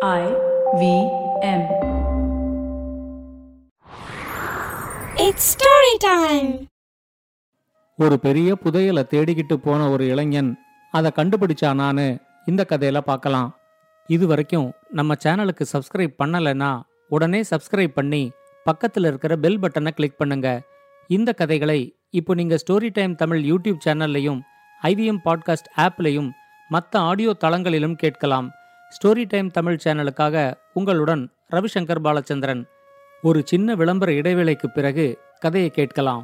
I V M. It's story time. ஒரு பெரிய புதையலை தேடிக்கிட்டு போன ஒரு இளைஞன் அதை கண்டுபிடிச்சானான்னு இந்த கதையில பார்க்கலாம் இது வரைக்கும் நம்ம சேனலுக்கு சப்ஸ்கிரைப் பண்ணலைன்னா உடனே சப்ஸ்கிரைப் பண்ணி பக்கத்தில் இருக்கிற பெல் பட்டனை கிளிக் பண்ணுங்க இந்த கதைகளை இப்போ நீங்க ஸ்டோரி டைம் தமிழ் யூடியூப் சேனல்லையும் ஐவிஎம் பாட்காஸ்ட் ஆப்லையும் மற்ற ஆடியோ தளங்களிலும் கேட்கலாம் ஸ்டோரி டைம் தமிழ் சேனலுக்காக உங்களுடன் ரவிசங்கர் பாலச்சந்திரன் ஒரு சின்ன விளம்பர இடைவேளைக்கு பிறகு கதையை கேட்கலாம்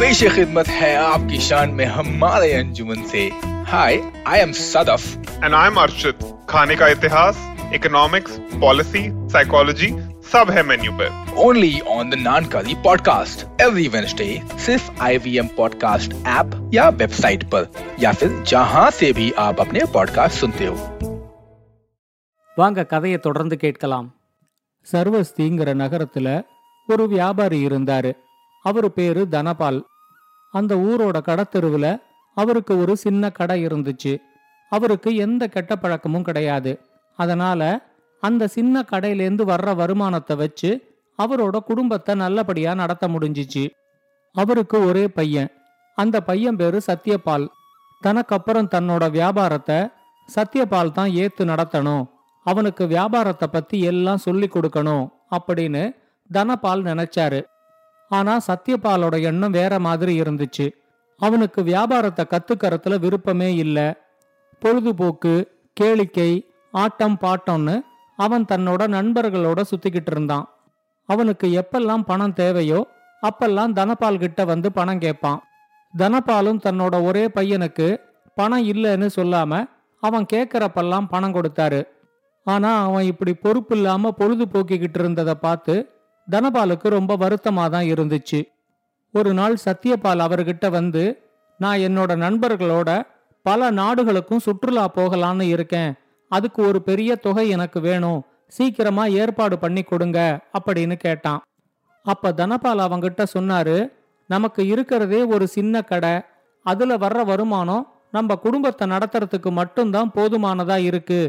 पेश खिदमत है आपकी शान में हमारे अंजुमन से hi I am Sadaf and I am Arshit खाने का इतिहास इकोनॉमिक्स पॉलिसी साइकोलॉजी सब है मेन्यू पे only on the नानकारी podcast every Wednesday सिर्फ आईवीएम पॉडकास्ट ऐप या वेबसाइट पर या फिर जहां से भी आप अपने पॉडकास्ट सुनते हो வாங்க கதையை தொடர்ந்து கேட்கலாம் சர்வஸ்திங்கிற நகரத்துல ஒரு வியாபாரி இருந்தாரு அவரு பேரு தனபால் அந்த ஊரோட கடத்தெருவுல அவருக்கு ஒரு சின்ன கடை இருந்துச்சு அவருக்கு எந்த கெட்ட பழக்கமும் கிடையாது அதனால அந்த சின்ன கடையிலேருந்து வர்ற வருமானத்தை வச்சு அவரோட குடும்பத்தை நல்லபடியா நடத்த முடிஞ்சிச்சு. அவருக்கு ஒரே பையன். அந்த பையன் பேரு சத்யபால். தனக்கப்புறம் தன்னோட வியாபாரத்தை சத்யபால் தான் ஏத்து நடத்தணும். அவனுக்கு வியாபாரத்தை பத்தி எல்லாம் சொல்லி கொடுக்கணும் அப்படின்னு தனபால் நினைச்சாரு. ஆனா சத்யபாலோட எண்ணம் வேற மாதிரி இருந்துச்சு. அவனுக்கு வியாபாரத்தை கத்துக்கறதுல விருப்பமே இல்லை. பொழுதுபோக்கு கேளிக்கை ஆட்டம் பாட்டம்னு அவன் தன்னோட நண்பர்களோட சுத்திக்கிட்டு இருந்தான். அவனுக்கு எப்பெல்லாம் பணம் தேவையோ அப்பெல்லாம் தனபால் கிட்ட வந்து பணம் கேட்பான். தனபாலும் தன்னோட ஒரே பையனுக்கு பணம் இல்லைன்னு சொல்லாம அவன் கேட்கறப்பெல்லாம் பணம் கொடுத்தாரு. ஆனா அவன் இப்படி பொறுப்பு இல்லாம பொழுதுபோக்கிக்கிட்டு இருந்ததை பார்த்து தனபாலுக்கு ரொம்ப வருத்தமா தான் இருந்துச்சு. ஒரு நாள் சத்யபால் அவர்கிட்ட வந்து நான் என்னோட நண்பர்களோட பல நாடுகளுக்கும் சுற்றுலா போகலான்னு இருக்கேன். அதுக்கு ஒரு பெரிய தொகை எனக்கு வேணும். சீக்கிரமா ஏற்பாடு பண்ணி கொடுங்க அப்படின்னு கேட்டான். அப்ப தனபால் அவங்கிட்ட சொன்னாரு நமக்கு இருக்கிறதே ஒரு சின்ன கடை. அதுல வர்ற வருமானம் நம்ம குடும்பத்தை நடத்துறதுக்கு மட்டும்தான் போதுமானதா இருக்கு.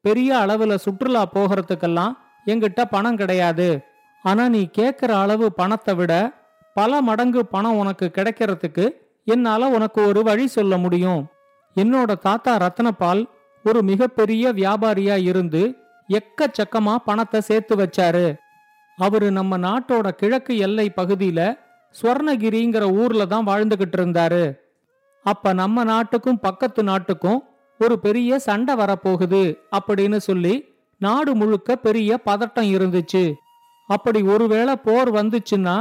பெரிய அளவுல சுற்றுலா போகிறதுக்கெல்லாம் எங்கிட்ட பணம் கிடையாது. ஆனா நீ கேட்குற அளவு பணத்தை விட பல மடங்கு பணம் உனக்கு கிடைக்கிறதுக்கு என்னால உனக்கு ஒரு வழி சொல்ல முடியும். என்னோட தாத்தா ரத்னபால் ஒரு மிகப்பெரிய வியாபாரியா இருந்து எக்கச்சக்கமா பணத்தை சேர்த்து வச்சாரு. அவரு நம்ம நாட்டோட கிழக்கு எல்லை பகுதியில ஸ்வர்ணகிரிங்கிற ஊர்ல தான் வாழ்ந்துகிட்டு இருந்தாரு. அப்ப நம்ம நாட்டுக்கும் பக்கத்து நாட்டுக்கும் ஒரு பெரிய சண்டை வரப்போகுது அப்படின்னு சொல்லி நாடு முழுக்க பெரிய பதட்டம் இருந்துச்சு. அப்படி ஒருவேளை போர் வந்துச்சுன்னா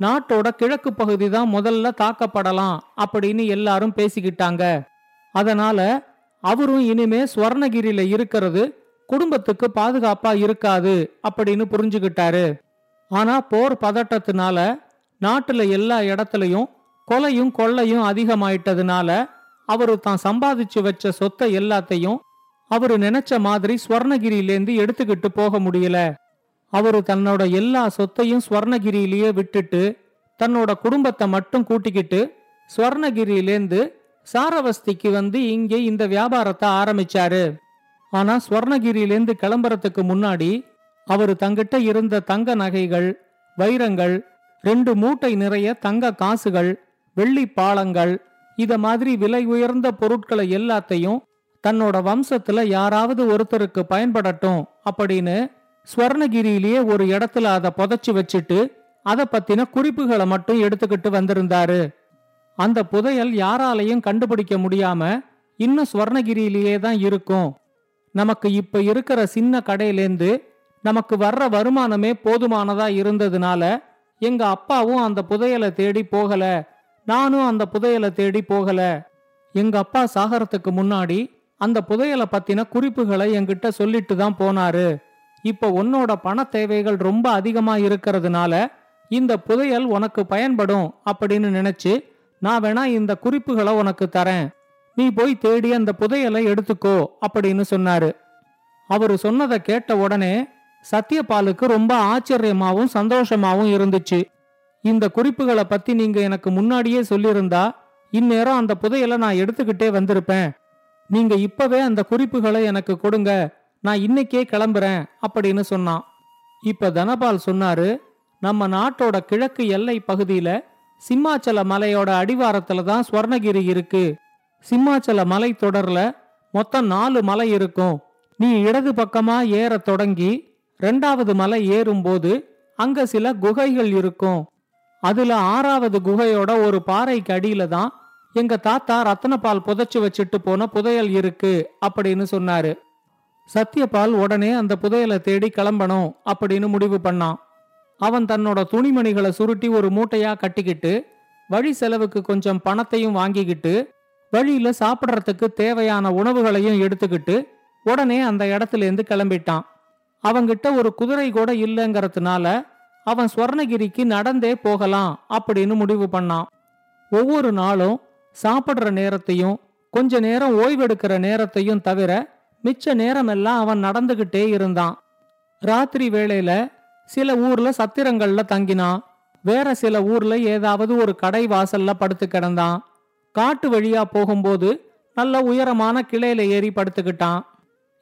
நாட்டோட கிழக்கு பகுதி தான் முதல்ல தாக்கப்படலாம் அப்படின்னு எல்லாரும் பேசிக்கிட்டாங்க. அதனால அவரும் இனிமே ஸ்வர்ணகிரியில இருக்கிறது குடும்பத்துக்கு பாதுகாப்பா இருக்காது அப்படின்னு புரிஞ்சுக்கிட்டாரு ஆனா போர் பதட்டத்தினால நாட்டுல எல்லா இடத்துலையும் கொலையும் கொள்ளையும் அதிகமாயிட்டதுனால அவரு தான் சம்பாதிச்சு வச்ச சொத்தை எல்லாத்தையும் அவரு நினைச்ச மாதிரி ஸ்வர்ணகிரியிலேந்து எடுத்துக்கிட்டு போக முடியல. அவரு தன்னோட எல்லா சொத்தையும் ஸ்வர்ணகிரியிலேயே விட்டுட்டு தன்னோட குடும்பத்தை மட்டும் கூட்டிக்கிட்டு ஸ்வர்ணகிரியிலேந்து சாரவஸ்திக்கு வந்து இங்கே இந்த வியாபாரத்தை ஆரம்பிச்சாரு. ஆனா ஸ்வர்ணகிரியிலேந்து கிளம்புறதுக்கு முன்னாடி அவர் தங்கிட்ட இருந்த தங்க நகைகள் வைரங்கள் ரெண்டு மூட்டை நிறைய தங்க காசுகள் வெள்ளி பாலங்கள் இத மாதிரி விலை உயர்ந்த பொருட்களை எல்லாத்தையும் தன்னோட வம்சத்துல யாராவது ஒருத்தருக்கு பயன்படட்டும் அப்படின்னு ஸ்வர்ணகிரியிலேயே ஒரு இடத்துல அதை புதைச்சு வச்சுட்டு அதை பத்தின குறிப்புகளை மட்டும் எடுத்துக்கிட்டு வந்திருந்தாரு. அந்த புதையல் யாராலையும் கண்டுபிடிக்க முடியாம இன்னும் சுவர்ணகிரியிலேயே தான் இருக்கும். நமக்கு இப்ப இருக்கிற சின்ன கடையிலேந்து நமக்கு வர்ற வருமானமே போதுமானதா இருந்ததுனால எங்க அப்பாவும் அந்த புதையலை தேடி போகல. நானும் அந்த புதையலை தேடி போகல. எங்க அப்பா சாகரத்துக்கு முன்னாடி அந்த புதையலை பத்தின குறிப்புகளை என்கிட்ட சொல்லிட்டு தான் போனாரு. இப்ப உன்னோட பண தேவைகள் ரொம்ப அதிகமா இருக்கிறதுனால இந்த புதையல் உனக்கு பயன்படும் அப்படின்னு நினைச்சு நான் வேணா இந்த குறிப்புகளை உனக்கு தரேன். நீ போய் தேடி அந்த புதையலை எடுத்துக்கோ அப்படின்னு சொன்னாரு. அவரு சொன்னதை கேட்ட உடனே சத்யபாலுக்கு ரொம்ப ஆச்சரியமாவும் சந்தோஷமாவும் இருந்துச்சு. இந்த குறிப்புகளை பத்தி நீங்க எனக்கு முன்னாடியே சொல்லியிருந்தா இந்நேரம் அந்த புதையலை நான் எடுத்துக்கிட்டே வந்திருப்பேன். நீங்க இப்பவே அந்த குறிப்புகளை எனக்கு கொடுங்க. நான் இன்னைக்கே கிளம்புறேன் அப்படின்னு சொன்னான். இப்ப தனபால் சொன்னாரு நம்ம நாட்டோட கிழக்கு எல்லை பகுதியில சிம்மாச்சல மலையோட அடிவாரத்துல தான் ஸ்வர்ணகிரி இருக்கு. சிம்மாச்சல மலை தொடர்ல மொத்தம் நாலு மலை இருக்கும். நீ இடது பக்கமா ஏற தொடங்கி ரெண்டாவது மலை ஏறும்போது அங்க சில குகைகள் இருக்கும். அதுல ஆறாவது குகையோட ஒரு பாறைக்கு அடியில தான் எங்க தாத்தா ரத்தனபால் புதைச்சு வச்சுட்டு போன புதையல் இருக்கு அப்படின்னு சொன்னாரு. சத்யபால் உடனே அந்த புதையலை தேடி கிளம்பணும் அப்படின்னு முடிவு பண்ணான். அவன் தன்னோட துணிமணிகளை சுருட்டி ஒரு மூட்டையா கட்டிக்கிட்டு வழி செலவுக்கு கொஞ்சம் பணத்தையும் வாங்கிக்கிட்டு வழியில சாப்பிட்றதுக்கு தேவையான உணவுகளையும் எடுத்துக்கிட்டு உடனே அந்த இடத்துல இருந்து கிளம்பிட்டான். அவங்கிட்ட ஒரு குதிரை கூட இல்லைங்கிறதுனால அவன் ஸ்வர்ணகிரிக்கு நடந்தே போகலாம் அப்படின்னு முடிவு பண்ணான். ஒவ்வொரு நாளும் சாப்பிட்ற நேரத்தையும் கொஞ்ச நேரம் ஓய்வெடுக்கிற நேரத்தையும் தவிர மிச்ச நேரமெல்லாம் அவன் நடந்துகிட்டே இருந்தான். ராத்திரி வேளையில சில ஊர்ல சத்திரங்கள்ல தங்கினான். வேற சில ஊர்ல ஏதாவது ஒரு கடை வாசல்ல படுத்து கிடந்தான். காட்டு வழியா போகும்போது நல்ல உயரமான கிளையில ஏறி படுத்துக்கிட்டான்.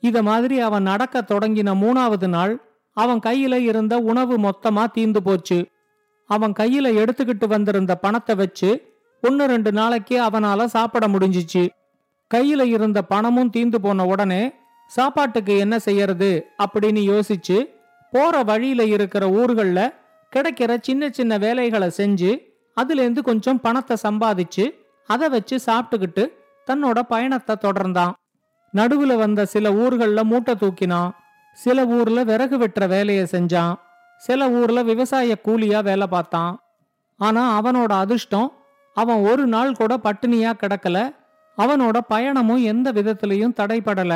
இத மாதிரி அவன் நடக்க தொடங்கின மூணாவது நாள் அவன் கையில இருந்த உணவு மொத்தமா தீந்து போச்சு. அவன் கையில எடுத்துக்கிட்டு வந்திருந்த பணத்தை வச்சு ஒன்னு ரெண்டு நாளைக்கு அவனால சாப்பிட முடிஞ்சிச்சு. கையில இருந்த பணமும் தீந்து போன உடனே சாப்பாட்டுக்கு என்ன செய்யறது அப்படின்னு யோசிச்சு போற வழியில இருக்கிற ஊர்களில் கிடைக்கிற சின்ன சின்ன வேலைகளை செஞ்சு அதுலேருந்து கொஞ்சம் பணத்தை சம்பாதிச்சு அதை வச்சு சாப்பிட்டுக்கிட்டு தன்னோட பயணத்தை தொடர்ந்தான். நடுவில் வந்த சில ஊர்களில் மூட்டை தூக்கினான். சில ஊரில் விறகு வெட்டுற வேலையை செஞ்சான். சில ஊரில் விவசாய கூலியாக வேலை பார்த்தான். ஆனால் அவனோட அதிர்ஷ்டம் அவன் ஒரு நாள் கூட பட்டினியாக கிடக்கல. அவனோட பயணமும் எந்த விதத்திலையும் தடைபடல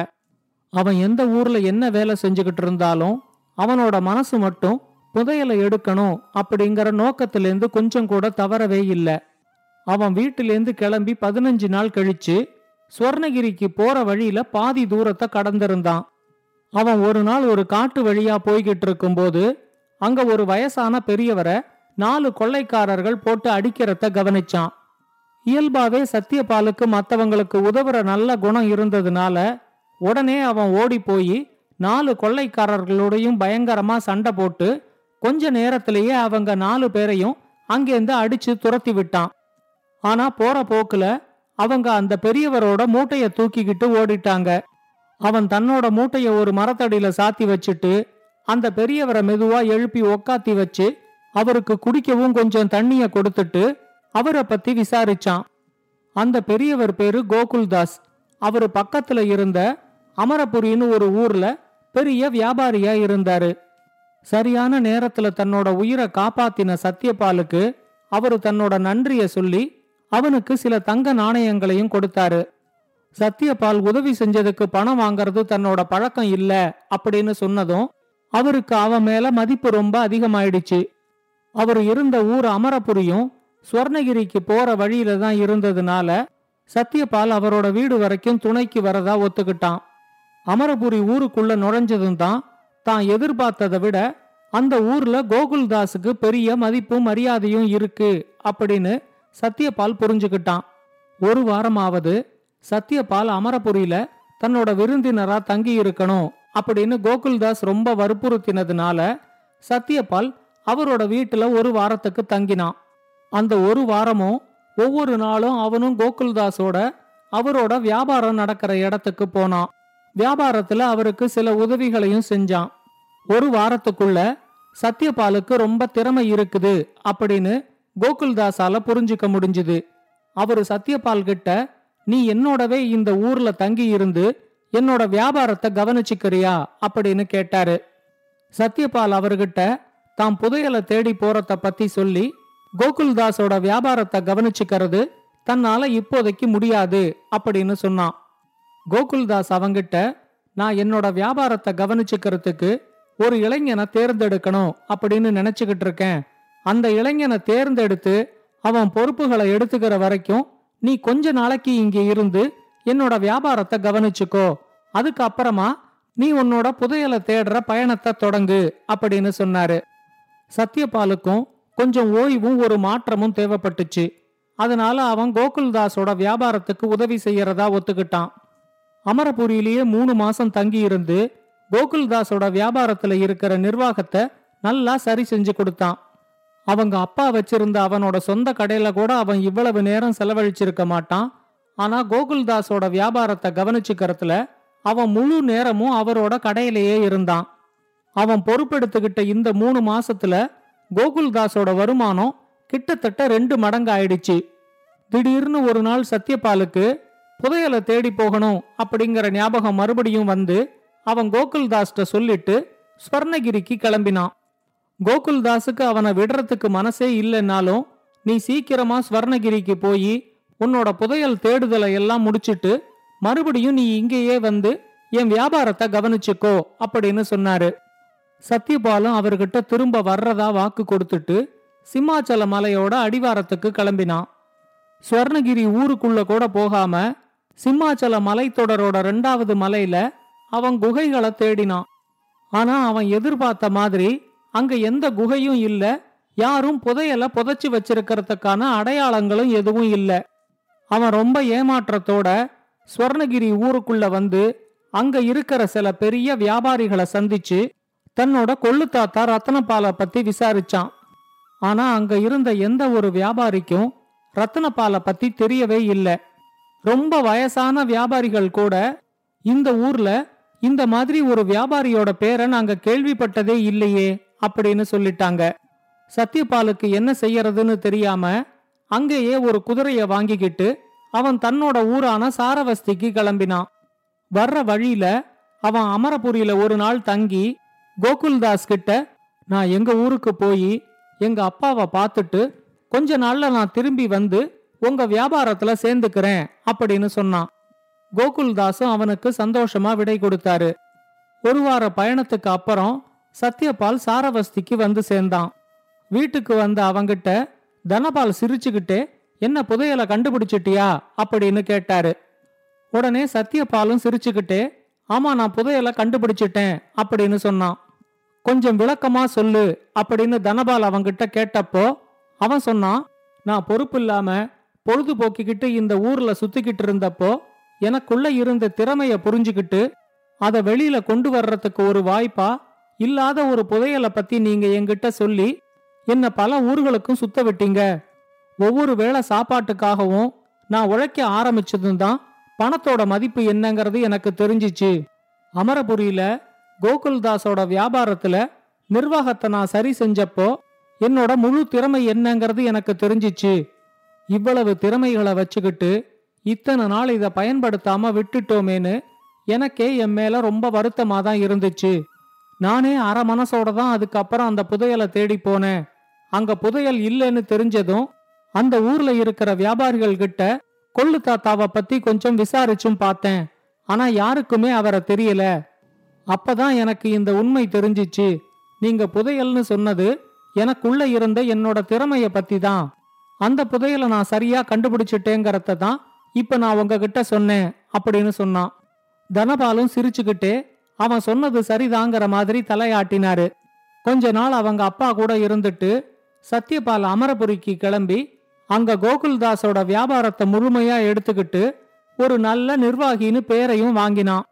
அவன் எந்த ஊரில் என்ன வேலை செஞ்சுக்கிட்டு இருந்தாலும் அவனோட மனசு மட்டும் புதையலை எடுக்கணும் அப்படிங்கிற நோக்கத்திலேருந்து கொஞ்சம் கூட தவறவே இல்லை. அவன் வீட்டிலேருந்து கிளம்பி பதினஞ்சு நாள் கழிச்சு ஸ்வர்ணகிரிக்கு போற வழியில பாதி தூரத்தை கடந்திருந்தான். அவன் ஒரு நாள் ஒரு காட்டு வழியா போய்கிட்டு இருக்கும்போது அங்க ஒரு வயசான பெரியவரை நாலு கொள்ளைக்காரர்கள் போட்டு அடிக்கிறத கவனிச்சான். இயல்பாவே சத்தியபாலுக்கு மற்றவங்களுக்கு உதவுற நல்ல குணம் இருந்ததுனால உடனே அவன் ஓடி போய் நாலு கொள்ளைக்காரர்களோடையும் பயங்கரமா சண்டை போட்டு கொஞ்ச நேரத்திலேயே அவங்க நாலு பேரையும் அங்கேருந்து அடிச்சு துரத்தி விட்டான். ஆனா போற போக்குல அவங்க அந்த பெரியவரோட மூட்டைய தூக்கிக்கிட்டு ஓடிட்டாங்க. அவன் தன்னோட மூட்டைய ஒரு மரத்தடியில சாத்தி வச்சுட்டு அந்த பெரியவரை மெதுவா எழுப்பி உக்காத்தி வச்சு அவருக்கு குடிக்கவும் கொஞ்சம் தண்ணிய கொடுத்துட்டு அவரை பத்தி விசாரிச்சான். அந்த பெரியவர் பேரு கோகுல்தாஸ். அவரு பக்கத்துல இருந்த அமரபுரின்னு ஒரு ஊர்ல பெரிய வியாபாரியா இருந்தாரு. சரியான நேரத்துல தன்னோட உயிரை காப்பாத்தின சத்யபாலுக்கு அவரு தன்னோட நன்றிய சொல்லி அவனுக்கு சில தங்க நாணயங்களையும் கொடுத்தாரு. சத்யபால் உதவி செஞ்சதுக்கு பணம் வாங்கறது தன்னோட பழக்கம் இல்ல அப்படின்னு சொன்னதும் அவருக்கு அவன் மேல மதிப்பு ரொம்ப அதிகமாயிடுச்சு. அவர் இருந்த ஊர் அமரபுரியும் ஸ்வர்ணகிரிக்கு போற வழியில தான் இருந்ததுனால சத்யபால் அவரோட வீடு வரைக்கும் துணைக்கு வரதா ஒத்துக்கிட்டான். அமரபுரி ஊருக்குள்ள நுழைஞ்சதும் தான் தான் எதிர்பார்த்ததை விட அந்த ஊர்ல கோகுல்தாஸுக்கு பெரிய மதிப்பும் மரியாதையும் இருக்கு அப்படின்னு சத்யபால் புரிஞ்சுக்கிட்டான். ஒரு வாரமாவது சத்யபால் அமரபுரியில தன்னோட விருந்தினரா தங்கி இருக்கணும் அப்படின்னு கோகுல்தாஸ் ரொம்ப வற்புறுத்தினதுனால சத்யபால் அவரோட வீட்டுல ஒரு வாரத்துக்கு தங்கினான். அந்த ஒரு வாரமும் ஒவ்வொரு நாளும் அவனும் கோகுல்தாஸோட அவரோட வியாபாரம் நடக்கிற இடத்துக்கு போனான். வியாபாரத்துல அவருக்கு சில உதவிகளையும் செஞ்சான். ஒரு வாரத்துக்குள்ள சத்யபாலுக்கு ரொம்ப திறமை இருக்குது அப்படின்னு கோகுல்தாஸால புரிஞ்சுக்க முடிஞ்சுது. அவரு சத்யபால் கிட்ட நீ என்னோடவே இந்த ஊர்ல தங்கி இருந்து என்னோட வியாபாரத்தை கவனிச்சுக்கிறியா? அப்படின்னு கேட்டாரு. சத்யபால் அவர்கிட்ட தாம் புதையலை தேடி போறத பத்தி சொல்லி கோகுல்தாஸோட வியாபாரத்தை கவனிச்சுக்கிறது தன்னால இப்போதைக்கு முடியாது அப்படின்னு சொன்னான். கோகுல்தாஸ் அவங்கிட்ட நான் என்னோட வியாபாரத்தை கவனிச்சுக்கிறதுக்கு ஒரு இளைஞனை தேர்ந்தெடுக்கணும் அப்படின்னு நினைச்சுக்கிட்டு இருக்கேன். அந்த இளைஞனை தேர்ந்தெடுத்து அவன் பொறுப்புகளை எடுத்துக்கிற வரைக்கும் நீ கொஞ்ச நாளைக்கு இங்கே இருந்து என்னோட வியாபாரத்தை கவனிச்சுக்கோ. அதுக்கு அப்புறமா நீ உன்னோட புதையலை தேடுற பயணத்தை தொடங்கு அப்படின்னு சொன்னாரு. சத்யபாலுக்கும் கொஞ்சம் ஓய்வும் ஒரு மாற்றமும் தேவைப்பட்டுச்சு. அதனால அவன் கோகுல்தாஸோட வியாபாரத்துக்கு உதவி செய்யறதா ஒத்துக்கிட்டான். அமரபுரியிலேயே மூணு மாசம் தங்கி இருந்து கோகுல்தாஸோட வியாபாரத்துல இருக்கிற நிர்வாகத்தை நல்லா சரி செஞ்சு கொடுத்தான். அவங்க அப்பா வச்சிருந்த அவனோட சொந்த கடையில கூட அவன் இவ்வளவு நேரம் செலவழிச்சிருக்க மாட்டான். ஆனா கோகுல்தாஸோட வியாபாரத்தை கவனிச்சுக்கிறதுல அவன் முழு நேரமும் அவரோட கடையிலேயே இருந்தான். அவன் பொறுப்பெடுத்துக்கிட்ட இந்த மூணு மாசத்துல கோகுல்தாஸோட வருமானம் கிட்டத்தட்ட ரெண்டு மடங்கு ஆயிடுச்சு திடீர்னு ஒரு நாள் சத்யபாலுக்கு புதையலை தேடி போகணும் அப்படிங்கிற ஞாபகம் மறுபடியும் வந்து அவன் கோகுல்தாஸ்ட சொல்லிட்டு ஸ்வர்ணகிரிக்கு கிளம்பினான். கோகுல்தாஸுக்கு அவனை விடுறதுக்கு மனசே இல்லைன்னாலும் நீ சீக்கிரமா ஸ்வர்ணகிரிக்கு போய் உன்னோட புதையல் தேடுதலை எல்லாம் முடிச்சிட்டு மறுபடியும் நீ இங்கேயே வந்து என் வியாபாரத்தை கவனிச்சுக்கோ அப்படின்னு சொன்னாரு. சத்யபாலும் அவர்கிட்ட திரும்ப வர்றதா வாக்கு கொடுத்துட்டு சிம்மாச்சல மலையோட அடிவாரத்துக்கு கிளம்பினான். ஸ்வர்ணகிரி ஊருக்குள்ள கூட போகாம சிம்மாச்சல மலைத்தொடரோட ரெண்டாவது மலையில அவன் குகைகளை தேடினான். ஆனா அவன் எதிர்பார்த்த மாதிரி அங்க எந்த குகையும் இல்ல. யாரும் புதையல புதைச்சி வச்சிருக்கிறதுக்கான அடையாளங்களும் எதுவும் இல்ல. அவன் ரொம்ப ஏமாற்றத்தோட ஸ்வர்ணகிரி ஊருக்குள்ள வந்து அங்க இருக்கிற சில பெரிய வியாபாரிகளை சந்திச்சு தன்னோட கொள்ளு தாத்தா ரத்தனபாலை பத்தி விசாரிச்சான். ஆனா அங்க இருந்த எந்த ஒரு வியாபாரிக்கும் ரத்தனபாலை பத்தி தெரியவே இல்லை. ரொம்ப வயசான வியாபாரிகள் கூட இந்த ஊர்ல இந்த மாதிரி ஒரு வியாபாரியோட பேரை நாங்க கேள்விப்பட்டதே இல்லையே அப்படின்னு சொல்லிட்டாங்க. சத்யபாலுக்கு என்ன செய்யறதுன்னு தெரியாம அங்கேயே ஒரு குதிரைய வாங்கிக்கிட்டு அவன் தன்னோட ஊரான சாரவஸ்திக்கு கிளம்பினான். வர்ற வழியில அவன் அமரபுரியில ஒரு நாள் தங்கி கோகுல்தாஸ் கிட்ட நான் எங்க ஊருக்கு போய் எங்க அப்பாவை பார்த்துட்டு கொஞ்ச நாள்ல நான் திரும்பி வந்து உங்க வியாபாரத்துல சேர்ந்துக்கிறேன் அப்படின்னு சொன்னான். கோகுல்தாஸும் அவனுக்கு சந்தோஷமா விடை கொடுத்தாரு. ஒரு வார பயணத்துக்கு அப்புறம் சத்யபால் சாரவஸ்திக்கு வந்து சேர்ந்தான். வீட்டுக்கு வந்த அவங்கிட்ட தனபால் சிரிச்சுக்கிட்டே என்ன புதையலை கண்டுபிடிச்சிட்டியா? அப்படின்னு கேட்டாரு. உடனே சத்யபாலும் சிரிச்சுக்கிட்டே ஆமா நான் புதையலை கண்டுபிடிச்சிட்டேன் அப்படின்னு சொன்னான். கொஞ்சம் விளக்கமா சொல்லு அப்படின்னு தனபால் அவங்கிட்ட கேட்டப்போ அவன் சொன்னான் நான் பொறுப்பு இல்லாம பொழுதுபோக்கிக்கிட்டு இந்த ஊர்ல சுத்திக்கிட்டு இருந்தப்போ எனக்குள்ள இருந்த திறமைய புரிஞ்சுக்கிட்டு அதை வெளியில கொண்டு வர்றதுக்கு ஒரு வாய்ப்பா இல்லாத ஒரு புதையலை பத்தி நீங்க என்கிட்ட சொல்லி என்ன பல ஊர்களுக்கும் சுத்த விட்டீங்க. ஒவ்வொரு வேளை சாப்பாட்டுக்காகவும் நான் உழைக்க ஆரம்பிச்சதும் தான் பணத்தோட மதிப்பு என்னங்கிறது எனக்கு தெரிஞ்சிச்சு. அமரபுரியில கோகுல்தாஸோட வியாபாரத்துல நிர்வாகத்தை நான் சரி செஞ்சப்போ என்னோட முழு திறமை என்னங்கிறது எனக்கு தெரிஞ்சிச்சு. இவ்வளவு திறமைகளை வச்சுக்கிட்டு இத்தனை நாள் இதை பயன்படுத்தாம விட்டுட்டோமேன்னு எனக்கே என் மேல ரொம்ப வருத்தமா தான் இருந்துச்சு. நானே அரை மனசோட தான் அதுக்கப்புறம் அந்த புதையலை தேடி போனேன். அங்க புதையல் இல்லைன்னு தெரிஞ்சதும் அந்த ஊர்ல இருக்கிற வியாபாரிகள் கிட்ட கொள்ளு தாத்தாவை பத்தி கொஞ்சம் விசாரிச்சும் பார்த்தேன். ஆனா யாருக்குமே அவரை தெரியல. அப்பதான் எனக்கு இந்த உண்மை தெரிஞ்சிச்சு. நீங்க புதையல்னு சொன்னது எனக்குள்ள இருந்த என்னோட திறமைய பத்தி தான் அந்த புதையலை நான் சரியா கண்டுபிடிச்சிட்டேங்கிறத தான் இப்ப நான் உங்ககிட்ட சொன்னேன் அப்படின்னு சொன்னான். தனபாலும் சிரிச்சுக்கிட்டே அவன் சொன்னது சரிதாங்கிற மாதிரி தலையாட்டினாரு. கொஞ்ச நாள் அவங்க அப்பா கூட இருந்துட்டு சத்யபால் அமரபுரிக்கு கிளம்பி அங்க கோகுல்தாஸோட வியாபாரத்தை முழுமையா எடுத்துக்கிட்டு ஒரு நல்ல நிர்வாகின்னு பேரையும் வாங்கினான்.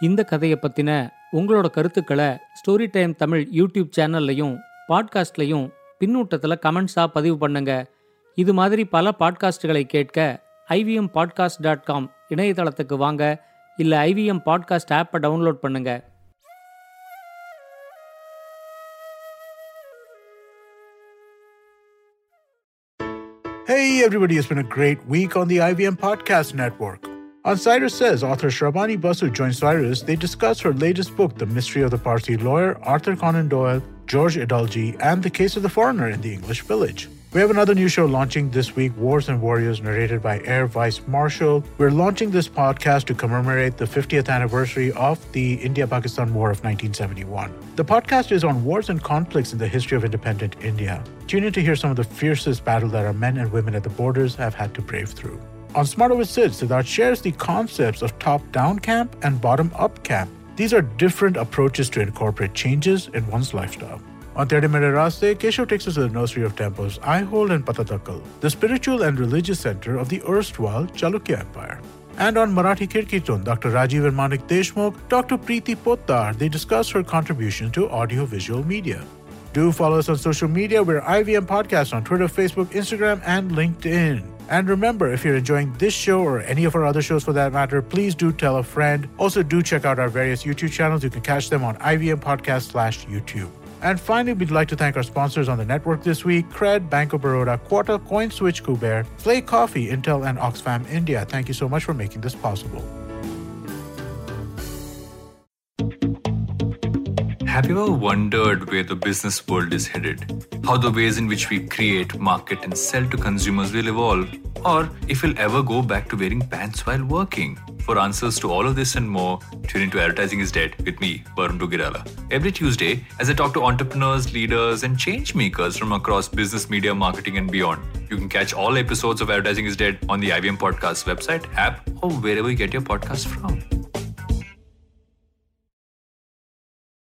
இந்த கதையை பத்தின உங்களோட கருத்துக்களை ஸ்டோரி டைம் தமிழ் யூடியூப் சேனல்லையும் பாட்காஸ்ட்லையும் பின்னூட்டத்தில் கமெண்ட்ஸாக பதிவு பண்ணுங்கள் இது மாதிரி பல பாட்காஸ்டுகளை கேட்க ஐவிஎம் பாட்காஸ்ட் டாட் காம் இணையதளத்துக்கு வாங்க இல்லை ஐவிஎம் பாட்காஸ்ட் ஆப்பை டவுன்லோட் பண்ணுங்க Hey, everybody, it's been a great week on the IVM Podcast Network. On Cyrus Says, author Shrabani Basu joins Cyrus. They discuss her latest book, The Mystery of the Parsi Lawyer, Arthur Conan Doyle, George Idalji, and The Case of the Foreigner in the English Village. We have another new show launching this week, Wars and Warriors, narrated by Air Vice Marshal. We're launching this podcast to commemorate the 50th anniversary of the India Pakistan War of 1971. The podcast is on wars and conflicts in the history of independent India. Tune in to hear some of the fiercest battle that our men and women at the borders have had to brave through. On Smarter with Sid, Siddharth shares the concepts of top down camp and bottom up camp. These are different approaches to incorporate changes in one's lifestyle. On Tere Mere Raste, Keshav takes us to the nursery of temples, Aihole and Patatakal, the spiritual and religious center of the erstwhile Chalukya Empire. And on Marathi Kirkitun, Dr. Rajiv and Manik Deshmukh, Dr. Preeti Pottar, they discuss her contribution to audiovisual media. Do follow us on social media. We're IVM Podcast on Twitter, Facebook, Instagram, and LinkedIn. And remember, if you're enjoying this show or any of our other shows for that matter, please do tell a friend. Also, do check out our various YouTube channels. You can catch them on IVM Podcast slash YouTube. And finally, we'd like to thank our sponsors on the network this week Cred, Bank of Baroda, Quota, CoinSwitch, Kuber, Flay Coffee, Intel, and Oxfam India. Thank you so much for making this possible. Have you ever wondered where the business world is headed? How the ways in which we create, market, and sell to consumers will evolve? Or if we'll ever go back to wearing pants while working? For answers to all of this and more, tune into Advertising is Dead with me, Varun Dugirala. Every Tuesday, as I talk to entrepreneurs, leaders, and change makers from across business, media, marketing, and beyond. You can catch all episodes of Advertising is Dead on the IBM Podcast website, app, or wherever you get your podcasts from.